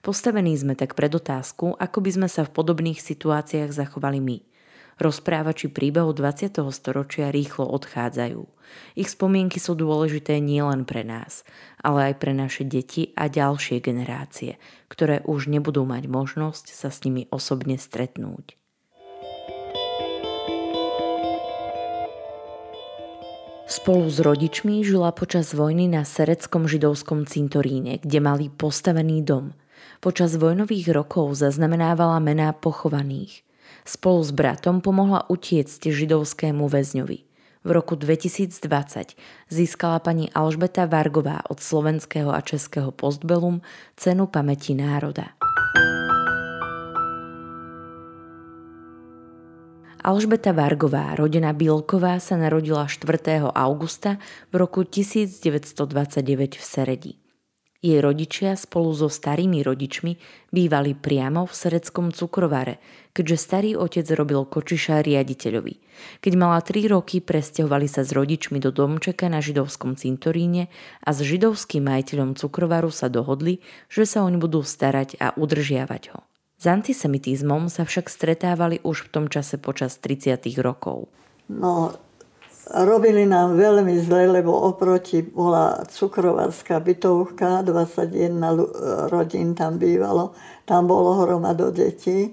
Postavení sme tak pred otázku, ako by sme sa v podobných situáciách zachovali my. Rozprávači príbehov 20. storočia rýchlo odchádzajú. Ich spomienky sú dôležité nielen pre nás, ale aj pre naše deti a ďalšie generácie, ktoré už nebudú mať možnosť sa s nimi osobne stretnúť. Spolu s rodičmi žila počas vojny na sereckom židovskom cintoríne, kde mali postavený dom. Počas vojnových rokov zaznamenávala mená pochovaných. Spolu s bratom pomohla utiecť židovskému väzňovi. V roku 2020 získala pani Alžbeta Vargová od slovenského a českého postbelum cenu pamäti národa. Alžbeta Vargová, rodina Bilková, sa narodila 4. augusta v roku 1929 v Seredi. Jej rodičia spolu so starými rodičmi bývali priamo v sereckom cukrovare, keďže starý otec robil kočiša riaditeľovi. Keď mala 3 roky, presťahovali sa s rodičmi do domčeka na židovskom cintoríne a s židovským majiteľom cukrovaru sa dohodli, že sa oň budú starať a udržiavať ho. S antisemitizmom sa však stretávali už v tom čase počas 30. rokov. No, robili nám veľmi zle, lebo oproti bola cukrovarská bytovka, 21 rodín tam bývalo, tam bolo hromado detí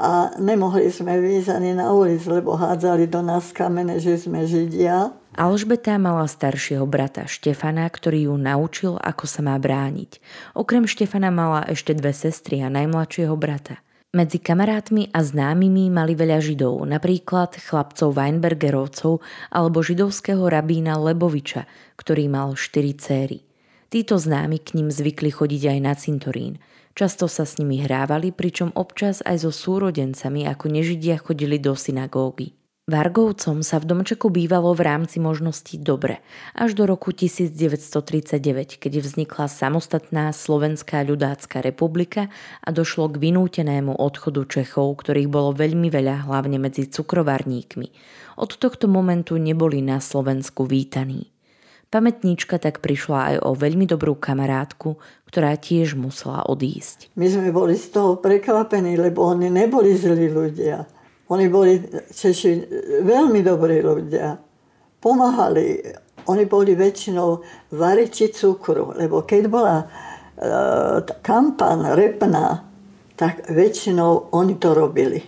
a nemohli sme výjsť ani na ulic, lebo hádzali do nás kamene, že sme Židia. Alžbeta mala staršieho brata Štefana, ktorý ju naučil, ako sa má brániť. Okrem Štefana mala ešte dve sestry a najmladšieho brata. Medzi kamarátmi a známymi mali veľa židov, napríklad chlapcov Weinbergerovcov alebo židovského rabína Leboviča, ktorý mal štyri céry. Títo známi k ním zvykli chodiť aj na cintorín – Často sa s nimi hrávali, pričom občas aj so súrodencami ako nežidia chodili do synagógy. Vargovcom sa v domčeku bývalo v rámci možností dobre, až do roku 1939, keď vznikla samostatná Slovenská ľudácka republika a došlo k vynútenému odchodu Čechov, ktorých bolo veľmi veľa hlavne medzi cukrovarníkmi. Od tohto momentu neboli na Slovensku vítaní. Pamätníčka tak prišla aj o veľmi dobrú kamarátku, ktorá tiež musela odísť. My sme boli z toho prekvapení, lebo oni neboli zlí ľudia. Oni boli Češi veľmi dobrí ľudia. Pomáhali. Oni boli väčšinou variči cukru, lebo keď bola e, kampan repná, tak väčšinou oni to robili.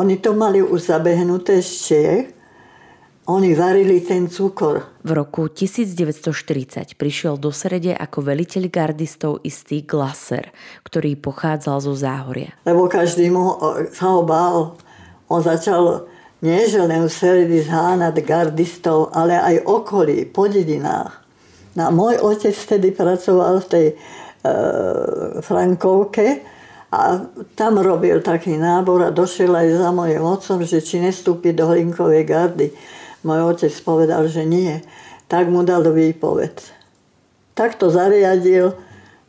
Oni to mali už zabehnuté z Čiech oni varili ten cukor. V roku 1940 prišiel do Srede ako veliteľ gardistov istý Glaser, ktorý pochádzal zo Záhoria. Lebo každý mu sa ho bál. On začal nie že len v Sredi zhánať gardistov, ale aj okolí, po dedinách. No, môj otec vtedy pracoval v tej e, Frankovke a tam robil taký nábor a došiel aj za mojim otcom, že či nestúpi do Hlinkovej gardy. Môj otec povedal, že nie. Tak mu dal výpoved. Tak to zariadil,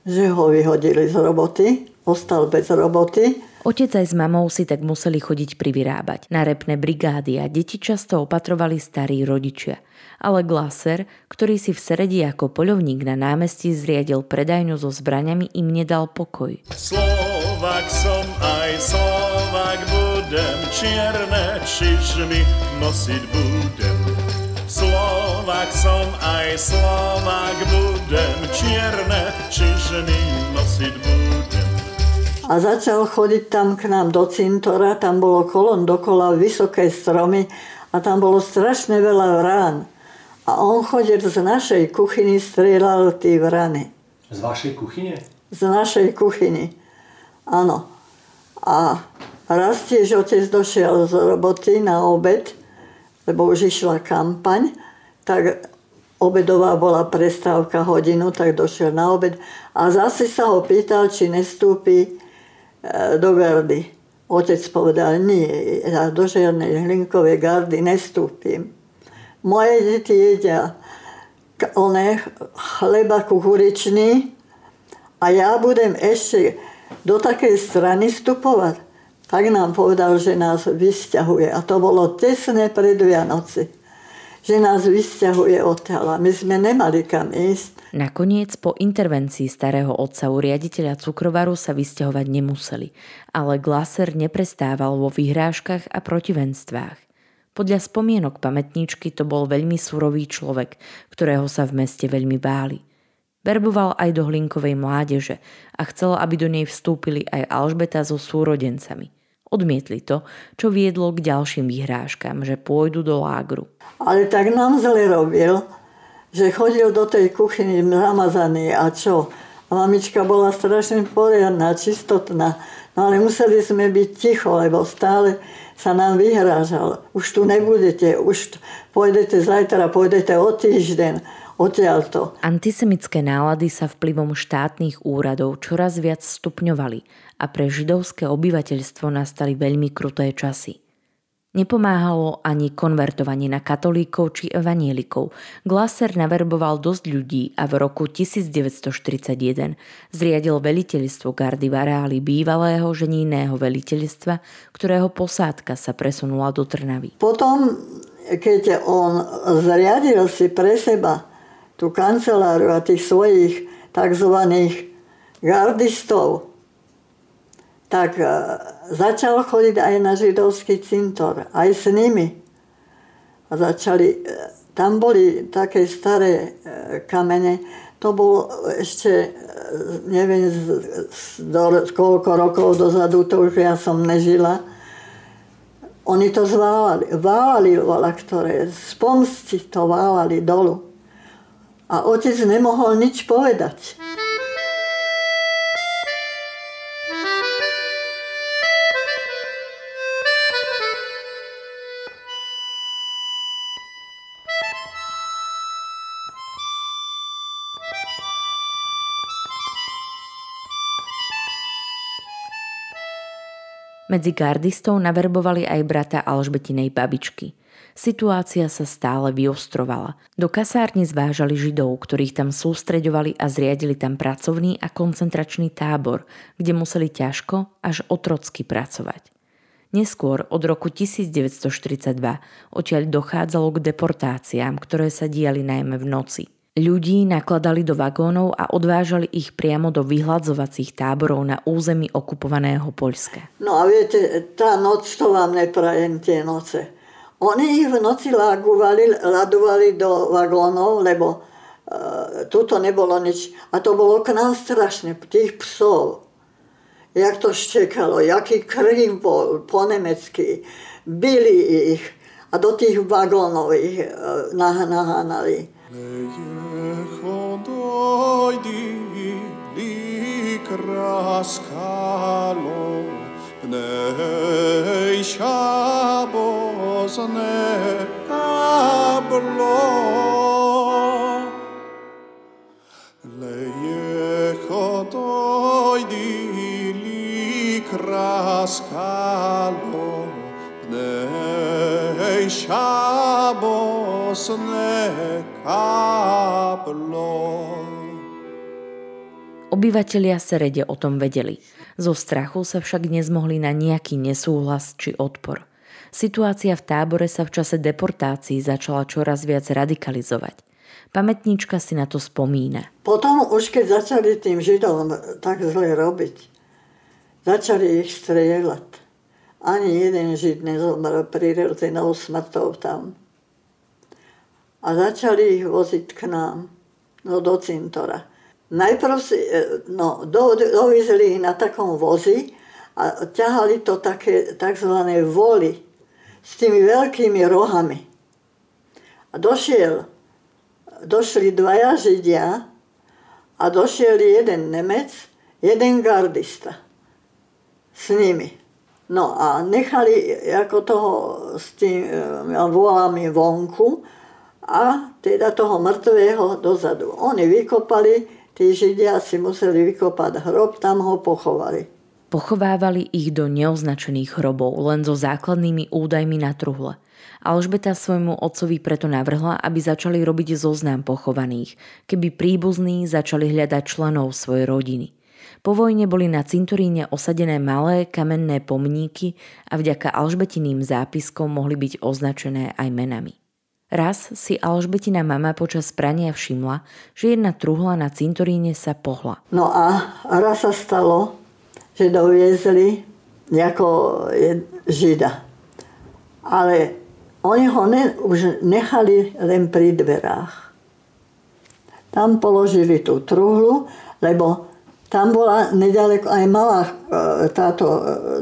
že ho vyhodili z roboty, ostal bez roboty. Otec aj s mamou si tak museli chodiť privyrábať na repné brigády a deti často opatrovali starí rodičia. Ale Glaser, ktorý si v Seredi ako poľovník na námestí zriadil predajňu so zbraňami, im nedal pokoj. Slovak som aj Slovak budem, čierne čižmy nosiť budem. Slovak som aj Slovak budem, čierne čižmy nosiť budem. A začal chodiť tam k nám do cintora, tam bolo kolon dokola vysoké stromy a tam bolo strašne veľa vrán. A on chodil z našej kuchyny, strieľal tie vrany. Z vašej kuchyne? Z našej kuchyny. Áno. A raz tiež otec došiel z roboty na obed, lebo už išla kampaň, tak obedová bola prestávka hodinu, tak došiel na obed a zase sa ho pýtal, či nestúpi do gardy. Otec povedal, nie, ja do žiadnej hlinkovej gardy nestúpim. Moje deti jedia one chleba kuchuričný a ja budem ešte do takej strany vstupovať. Tak nám povedal, že nás vysťahuje. A to bolo tesné pred Vianoci. Že nás vysťahuje odtiaľ. My sme nemali kam ísť. Nakoniec po intervencii starého otca u riaditeľa cukrovaru sa vysťahovať nemuseli, ale Glaser neprestával vo vyhrážkach a protivenstvách. Podľa spomienok pamätníčky to bol veľmi surový človek, ktorého sa v meste veľmi báli. Verboval aj do hlinkovej mládeže a chcel, aby do nej vstúpili aj Alžbeta so súrodencami. Odmietli to, čo viedlo k ďalším vyhrážkam, že pôjdu do lágru. Ale tak nám zle robil, že chodil do tej kuchyny zamazaný a čo. A mamička bola strašne poriadná, čistotná. No ale museli sme byť ticho, lebo stále sa nám vyhrážal. Už tu nebudete, už pôjdete zajtra, pôjdete o týždeň. Odtiaľto. Antisemické nálady sa vplyvom štátnych úradov čoraz viac stupňovali a pre židovské obyvateľstvo nastali veľmi kruté časy. Nepomáhalo ani konvertovanie na katolíkov či evanielikov. Glaser naverboval dosť ľudí a v roku 1941 zriadil veliteľstvo gardy Varály bývalého ženíného veliteľstva, ktorého posádka sa presunula do Trnavy. Potom, keď on zriadil si pre seba tú kanceláriu a tých svojich tzv. gardistov, tak e, začal chodiť aj na židovský cintor, aj s nimi. A začali, e, tam boli také staré e, kamene, to bolo ešte, neviem, do, koľko rokov dozadu, to už ja som nežila. Oni to zválali, válali vola, ktoré z pomsti to válali dolu. A otec nemohol nič povedať. Medzi gardistov naverbovali aj brata Alžbetinej babičky. Situácia sa stále vyostrovala. Do kasárne zvážali židov, ktorých tam sústreďovali a zriadili tam pracovný a koncentračný tábor, kde museli ťažko až otrocky pracovať. Neskôr od roku 1942 odtiaľ dochádzalo k deportáciám, ktoré sa diali najmä v noci. Ľudí nakladali do vagónov a odvážali ich priamo do vyhľadzovacích táborov na území okupovaného Poľska. No a viete, tá noc, to vám neprajem tie noce. Oni ich v noci lagovali, ladovali do vagónov, lebo uh, tuto nebolo nič. A to bolo k nám strašne, tých psov. Jak to štekalo, jaký krým po, po nemecky. Byli ich a do tých vagónov ich uh, nahánali. ειδηλή κρασκάλο πνέι σιάμπος νε καμπλό λέει έχω το ειδηλή κρασκάλο πνέι σιάμπος. Obyvatelia Serede o tom vedeli. Zo strachu sa však nezmohli na nejaký nesúhlas či odpor. Situácia v tábore sa v čase deportácií začala čoraz viac radikalizovať. Pamätníčka si na to spomína. Potom už keď začali tým Židom tak zle robiť, začali ich strieľať. Ani jeden Žid nezomrel prirodzenou smrtou tam a začali ich voziť k nám, no do cintora. Najprv si, e, no, do, ich na takom vozi a ťahali to také tzv. voly s tými veľkými rohami. A došiel, došli dvaja Židia a došiel jeden Nemec, jeden gardista s nimi. No a nechali ako toho s tým e, volami vonku a teda toho mŕtvého dozadu. Oni vykopali, tí Židia si museli vykopať hrob, tam ho pochovali. Pochovávali ich do neoznačených hrobov, len so základnými údajmi na truhle. Alžbeta svojmu otcovi preto navrhla, aby začali robiť zoznam pochovaných, keby príbuzní začali hľadať členov svojej rodiny. Po vojne boli na cintoríne osadené malé kamenné pomníky a vďaka Alžbetiným zápiskom mohli byť označené aj menami. Raz si Alžbetina mama počas prania všimla, že jedna truhla na cintoríne sa pohla. No a raz sa stalo, že doviezli ako žida. Ale oni ho ne, už nechali len pri dverách. Tam položili tú truhlu, lebo tam bola nedaleko aj malá e, táto e,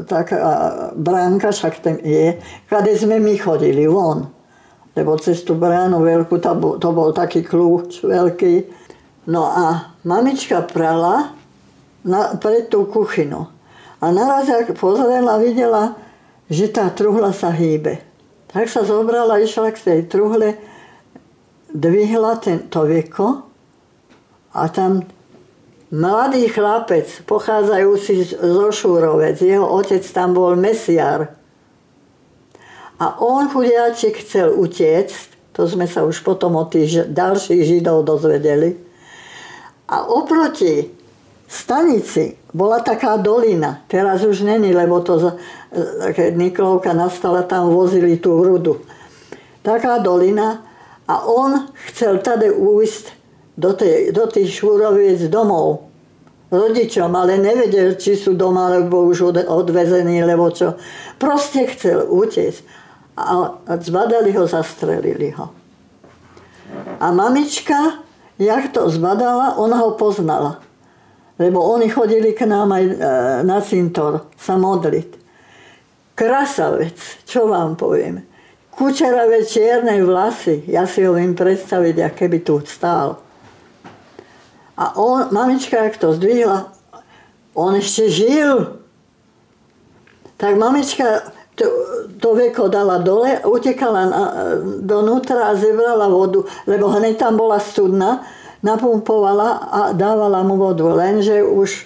taká bránka, však tam je, kade sme my chodili von. Lebo cez tú bránu veľkú, to bol, to bol taký kľúč veľký. No a mamička prala na, pred tú kuchynu. A naraz, ak pozrela, videla, že tá truhla sa hýbe. Tak sa zobrala, išla k tej truhle, dvihla tento veko a tam mladý chlapec, pochádzajúci zo Šúrovec, jeho otec tam bol mesiar. A on, chudiačik, chcel utiecť, to sme sa už potom od tých ďalších židov dozvedeli. A oproti stanici bola taká dolina. Teraz už není, lebo to, keď Niklovka nastala, tam vozili tú rudu. Taká dolina a on chcel tady ujsť do, tej, do tých šúroviec domov rodičom, ale nevedel, či sú doma, alebo už odvezení, lebo čo. Proste chcel utiecť. A zbadali ho, zastrelili ho. A mamička, jak to zbadala, ona ho poznala lebo oni chodili k nám aj e, na cintor sa modliť. Krasavec, čo vám poviem. Kučeravé čierne vlasy, ja si ho viem predstaviť, aké by tu stál. A on, mamička, ak to zdvihla, on ešte žil. Tak mamička to, to veko dala dole, utekala na, donútra a zebrala vodu, lebo hneď tam bola studna napumpovala a dávala mu vodu, lenže už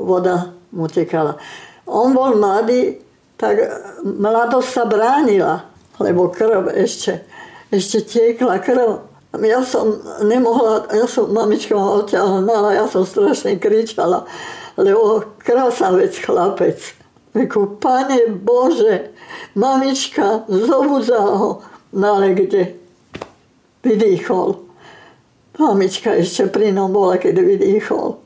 voda mu tekala. On bol mladý, tak mladosť sa bránila, lebo krv ešte, ešte tiekla krv. Ja som nemohla, ja som, mamička ma odťahla, ja som strašne kričala, lebo krásavec chlapec. Reku, pane Bože, mamička zobudza ho, no ale kde? Vydýchol. Mamička ešte pri ňom bola, keď vydýchol.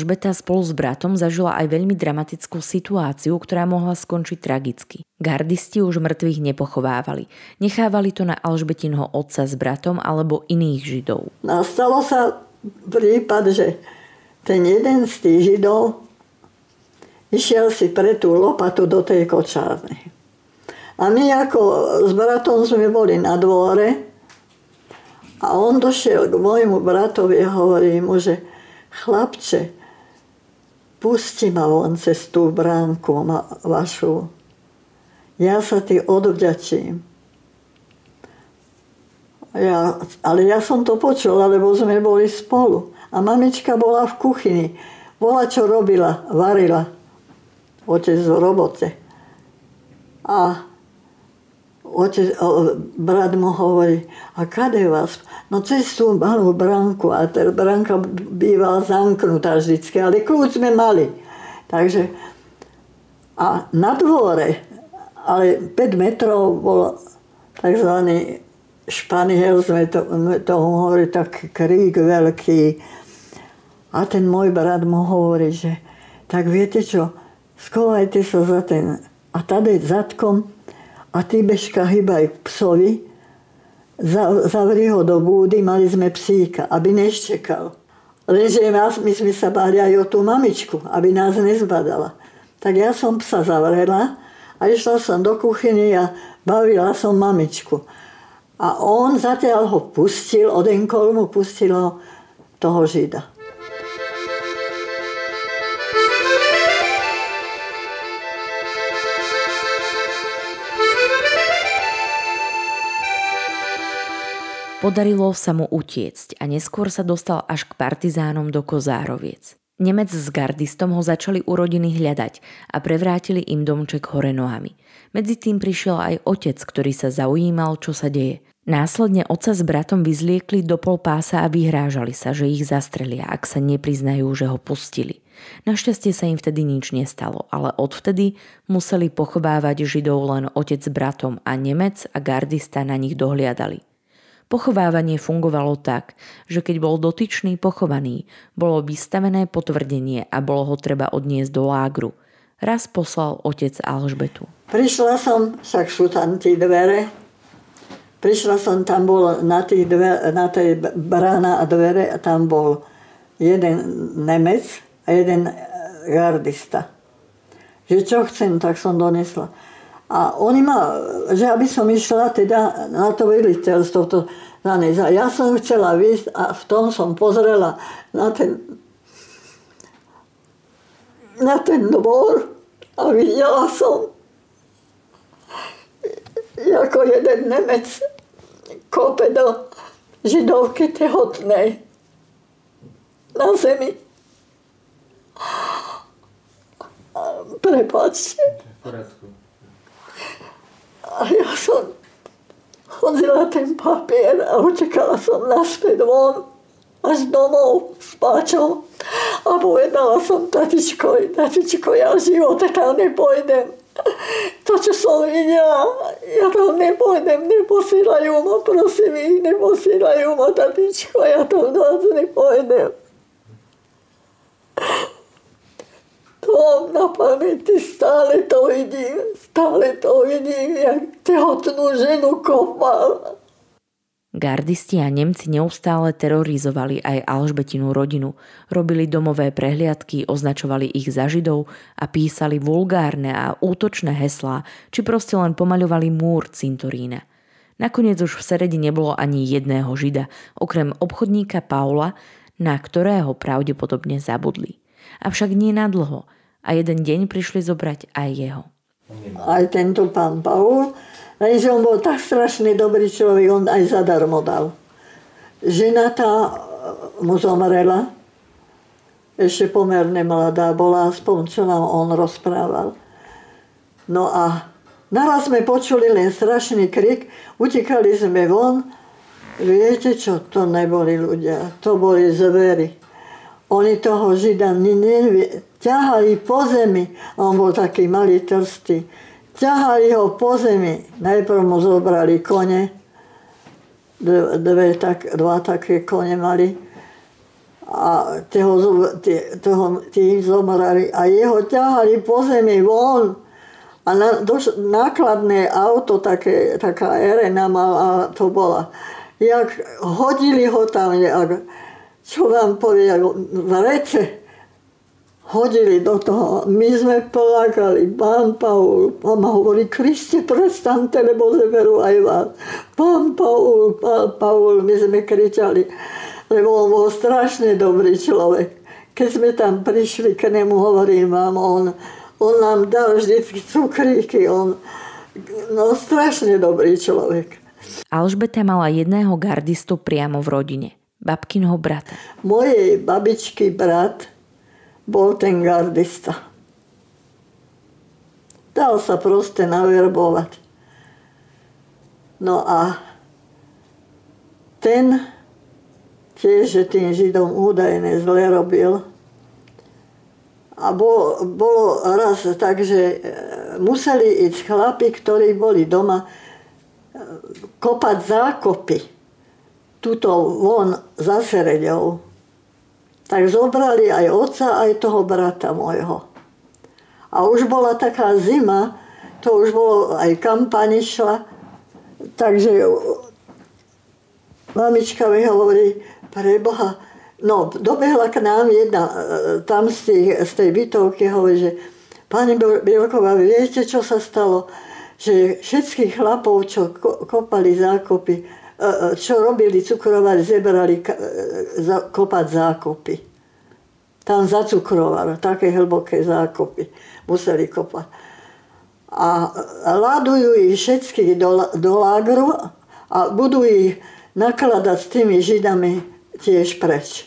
Alžbeta spolu s bratom zažila aj veľmi dramatickú situáciu, ktorá mohla skončiť tragicky. Gardisti už mŕtvych nepochovávali. Nechávali to na Alžbetinho otca s bratom alebo iných židov. Nastalo sa prípad, že ten jeden z tých židov išiel si pre tú lopatu do tej kočárny. A my ako s bratom sme boli na dvore a on došiel k môjmu bratovi a hovorí mu, že chlapče, pusti ma von cez tú bránku vašu. Ja sa ti odvďačím. Ja, ale ja som to počula, lebo sme boli spolu. A mamička bola v kuchyni. Bola, čo robila, varila. Otec v robote. A otec, brat mu hovorí, a kade vás? No cez tú malú bránku a tá bránka bývala zamknutá vždycky, ale kľúč sme mali. Takže a na dvore, ale 5 metrov bol tzv. španiel, sme to, to hovorí, tak krík veľký. A ten môj brat mu hovorí, že tak viete čo, schovajte sa za ten a tady zadkom a ty bežka hýbaj psovi, zavri ho do búdy, mali sme psíka, aby neštekal. Lenže my sme sa báli aj o tú mamičku, aby nás nezbadala. Tak ja som psa zavrela A išla som do kuchyny a bavila som mamičku. A on zatiaľ ho pustil, odenkol mu pustilo toho žida. Podarilo sa mu utiecť a neskôr sa dostal až k partizánom do Kozároviec. Nemec s gardistom ho začali u rodiny hľadať a prevrátili im domček hore nohami. Medzi tým prišiel aj otec, ktorý sa zaujímal, čo sa deje. Následne otca s bratom vyzliekli do pol pása a vyhrážali sa, že ich zastrelia, ak sa nepriznajú, že ho pustili. Našťastie sa im vtedy nič nestalo, ale odvtedy museli pochovávať Židov len otec s bratom a Nemec a gardista na nich dohliadali. Pochovávanie fungovalo tak, že keď bol dotyčný pochovaný, bolo vystavené potvrdenie a bolo ho treba odniesť do lágru. Raz poslal otec Alžbetu. Prišla som, však sú tam tie dvere, prišla som, tam bol na, tých dve, na tej brána a dvere a tam bol jeden Nemec a jeden e, gardista. Že čo chcem, tak som donesla. A oni ma, že aby som išla teda na to veliteľstvo, to na A ja som chcela výjsť a v tom som pozrela na ten, na ten dvor a videla som, ako jeden Nemec kope do židovky tehotnej na zemi. Prepačte. A ja som hodila ten papier a utekala som naspäť von až domov s páčom. A povedala som tatičko, tatičko, ja v živote tam nepôjdem. To, čo som videla, ja tam nepôjdem, neposílajú ma, prosím ich, neposílajú ma, tatičko, ja tam nepôjdem to mám na pamäti, stále to vidím, stále to vidím, jak tehotnú ženu kopal. Gardisti a Nemci neustále terorizovali aj Alžbetinu rodinu, robili domové prehliadky, označovali ich za židov a písali vulgárne a útočné heslá, či proste len pomaľovali múr cintorína. Nakoniec už v Seredi nebolo ani jedného žida, okrem obchodníka Paula, na ktorého pravdepodobne zabudli. Avšak nie na dlho – a jeden deň prišli zobrať aj jeho. Aj tento pán Paul, lenže on bol tak strašne dobrý človek, on aj zadarmo dal. Žena tá e, mu zomrela, ešte pomerne mladá bola, aspoň čo nám on rozprával. No a naraz sme počuli len strašný krik, utekali sme von, viete čo, to neboli ľudia, to boli zvery. Oni toho Žida nevie, ťahali po zemi, on bol taký malý trstý, ťahali ho po zemi, najprv mu zobrali kone, dve, tak, dva také kone mali, a toho, toho, tí zomrali a jeho ťahali po zemi von. A na, doš, nákladné auto, také, taká Erena mala, to bola. Jak hodili ho tam, jak, čo vám povie, v rece hodili do toho. My sme plakali, pán Paul, mama hovorí, Kriste, prestante, lebo zeberú aj vás. Pán Paul, pán Paul, my sme kričali, lebo on bol strašne dobrý človek. Keď sme tam prišli k nemu, hovorím vám, on, on nám dal vždy cukríky, on, no strašne dobrý človek. Alžbeta mala jedného gardistu priamo v rodine babkinho brata. Mojej babičky brat bol ten gardista. Dal sa proste naverbovať. No a ten tiež, tým Židom údajne zle robil. A bolo, bolo raz tak, že e, museli ísť chlapi, ktorí boli doma, e, kopať zákopy túto von za Sereďou, tak zobrali aj otca, aj toho brata môjho. A už bola taká zima, to už bolo, aj kampaň išla, takže mamička mi hovorí, preboha, no dobehla k nám jedna, tam z, tých, z tej bytovky, hovorí, že Pani Bielková, viete, čo sa stalo? Že všetkých chlapov, čo kopali zákopy, e, e, čo robili cukrovať, zebrali kopať zákopy. Tam zacukrovali, také hlboké zákopy museli kopať. A ladujú ich všetkých do, do lágru a budú ich nakladať s tými židami tiež preč.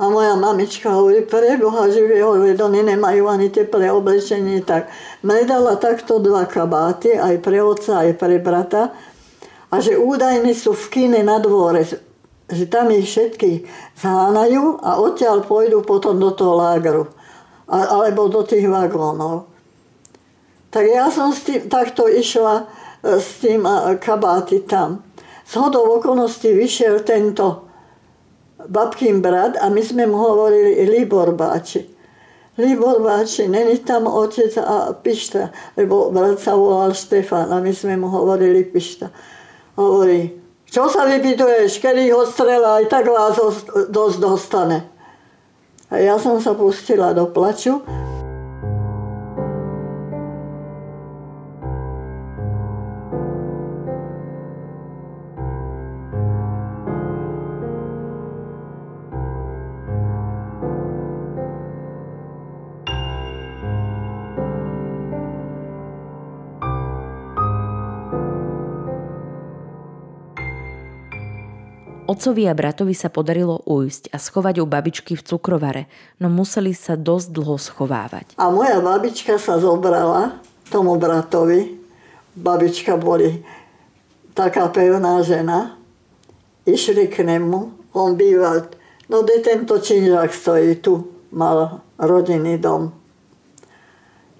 A moja mamička hovorí, pre Boha živého, veď oni nemajú ani teplé oblečenie, tak mne dala takto dva kabáty, aj pre otca, aj pre brata. A že údajne sú v kine na dvore, že tam ich všetky zhánajú a odtiaľ pôjdu potom do toho lágru. Alebo do tých vagónov. Tak ja som s tým, takto išla e, s tým kabáty tam. Z hodou okolností vyšiel tento babkým brat a my sme mu hovorili Libor Báči. Libor Báči, není tam otec a Pišta, lebo brat sa volal Štefan a my sme mu hovorili Pišta. Hovorí, čo sa vypituješ, kedy ho strela, aj tak vás dosť dostane. A ja som sa pustila do plaču. Otcovi a bratovi sa podarilo ujsť a schovať u babičky v cukrovare, no museli sa dosť dlho schovávať. A moja babička sa zobrala tomu bratovi. Babička boli taká pevná žena. Išli k nemu. On býval, no kde tento činžák stojí tu, mal rodinný dom.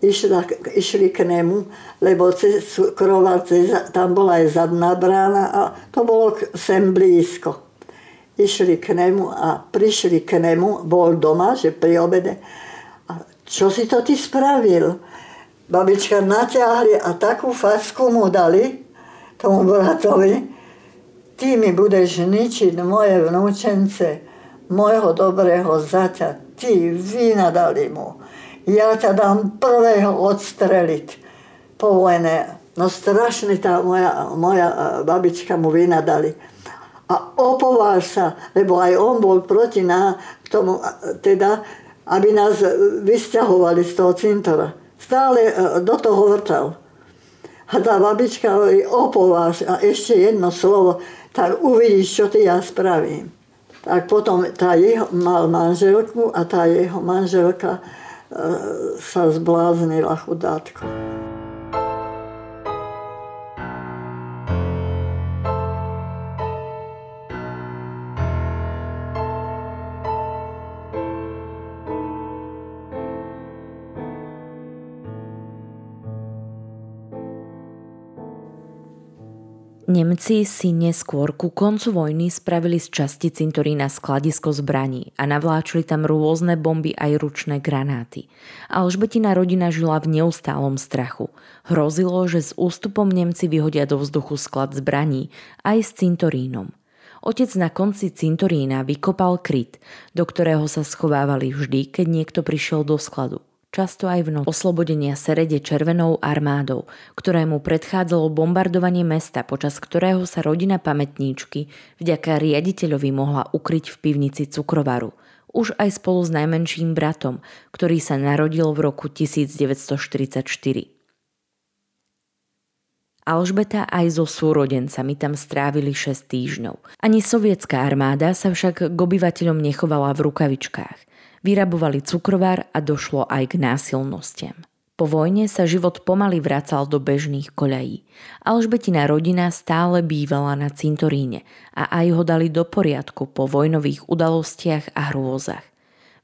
Išla, išli k nemu, lebo cez cukrovar, tam bola aj zadná brána a to bolo sem blízko išli k nemu a prišli k nemu, bol doma, že pri obede. A čo si to ty spravil? Babička natiahli a takú fasku mu dali, tomu bratovi, ty mi budeš ničiť moje vnúčence, môjho dobrého zaťa, ty vynadali mu. Ja ťa dám prvého odstreliť po vojne. No strašne tá moja, moja babička mu vynadali a opoval sa, lebo aj on bol proti na tomu, teda, aby nás vysťahovali z toho cintora. Stále e, do toho vrtal. A tá babička hovorí, opováš a ešte jedno slovo, tak uvidíš, čo ty ja spravím. Tak potom tá jeho mal manželku a tá jeho manželka e, sa zbláznila chudátko. Nemci si neskôr ku koncu vojny spravili z časti cintorína skladisko zbraní a navláčili tam rôzne bomby aj ručné granáty. Alžbetina rodina žila v neustálom strachu. Hrozilo, že s ústupom Nemci vyhodia do vzduchu sklad zbraní aj s cintorínom. Otec na konci cintorína vykopal kryt, do ktorého sa schovávali vždy, keď niekto prišiel do skladu často aj v noci. Oslobodenia Serede červenou armádou, ktorému predchádzalo bombardovanie mesta, počas ktorého sa rodina pamätníčky vďaka riaditeľovi mohla ukryť v pivnici cukrovaru. Už aj spolu s najmenším bratom, ktorý sa narodil v roku 1944. Alžbeta aj so súrodencami tam strávili 6 týždňov. Ani sovietská armáda sa však k obyvateľom nechovala v rukavičkách. Vyrabovali cukrovár a došlo aj k násilnostiam. Po vojne sa život pomaly vracal do bežných koľají. Alžbetina rodina stále bývala na cintoríne a aj ho dali do poriadku po vojnových udalostiach a hrôzach.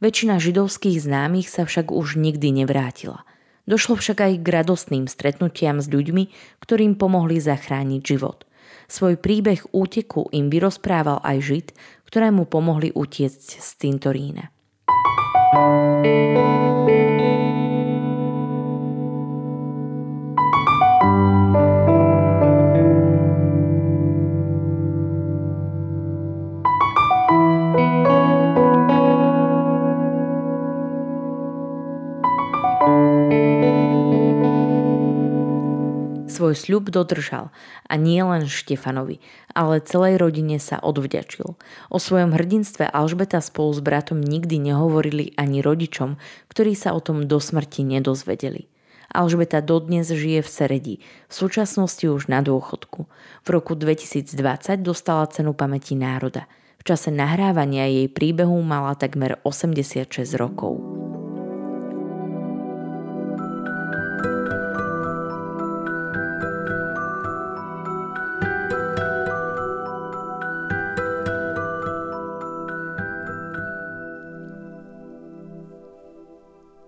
Väčšina židovských známych sa však už nikdy nevrátila. Došlo však aj k radostným stretnutiam s ľuďmi, ktorým pomohli zachrániť život. Svoj príbeh úteku im vyrozprával aj Žid, ktorému pomohli utiecť z cintorína. thank you Svoj sľub dodržal a nie len Štefanovi, ale celej rodine sa odvďačil. O svojom hrdinstve Alžbeta spolu s bratom nikdy nehovorili ani rodičom, ktorí sa o tom do smrti nedozvedeli. Alžbeta dodnes žije v Seredi, v súčasnosti už na dôchodku. V roku 2020 dostala cenu pamäti národa. V čase nahrávania jej príbehu mala takmer 86 rokov.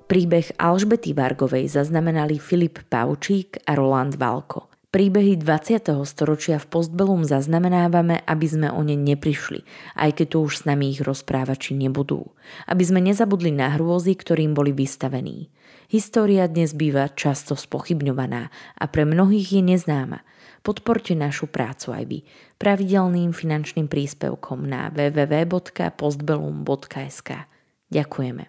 Príbeh Alžbety Vargovej zaznamenali Filip Paučík a Roland Valko. Príbehy 20. storočia v Postbelum zaznamenávame, aby sme o ne neprišli, aj keď tu už s nami ich rozprávači nebudú. Aby sme nezabudli na hrôzy, ktorým boli vystavení. História dnes býva často spochybňovaná a pre mnohých je neznáma. Podporte našu prácu aj vy pravidelným finančným príspevkom na www.postbelum.sk. Ďakujeme.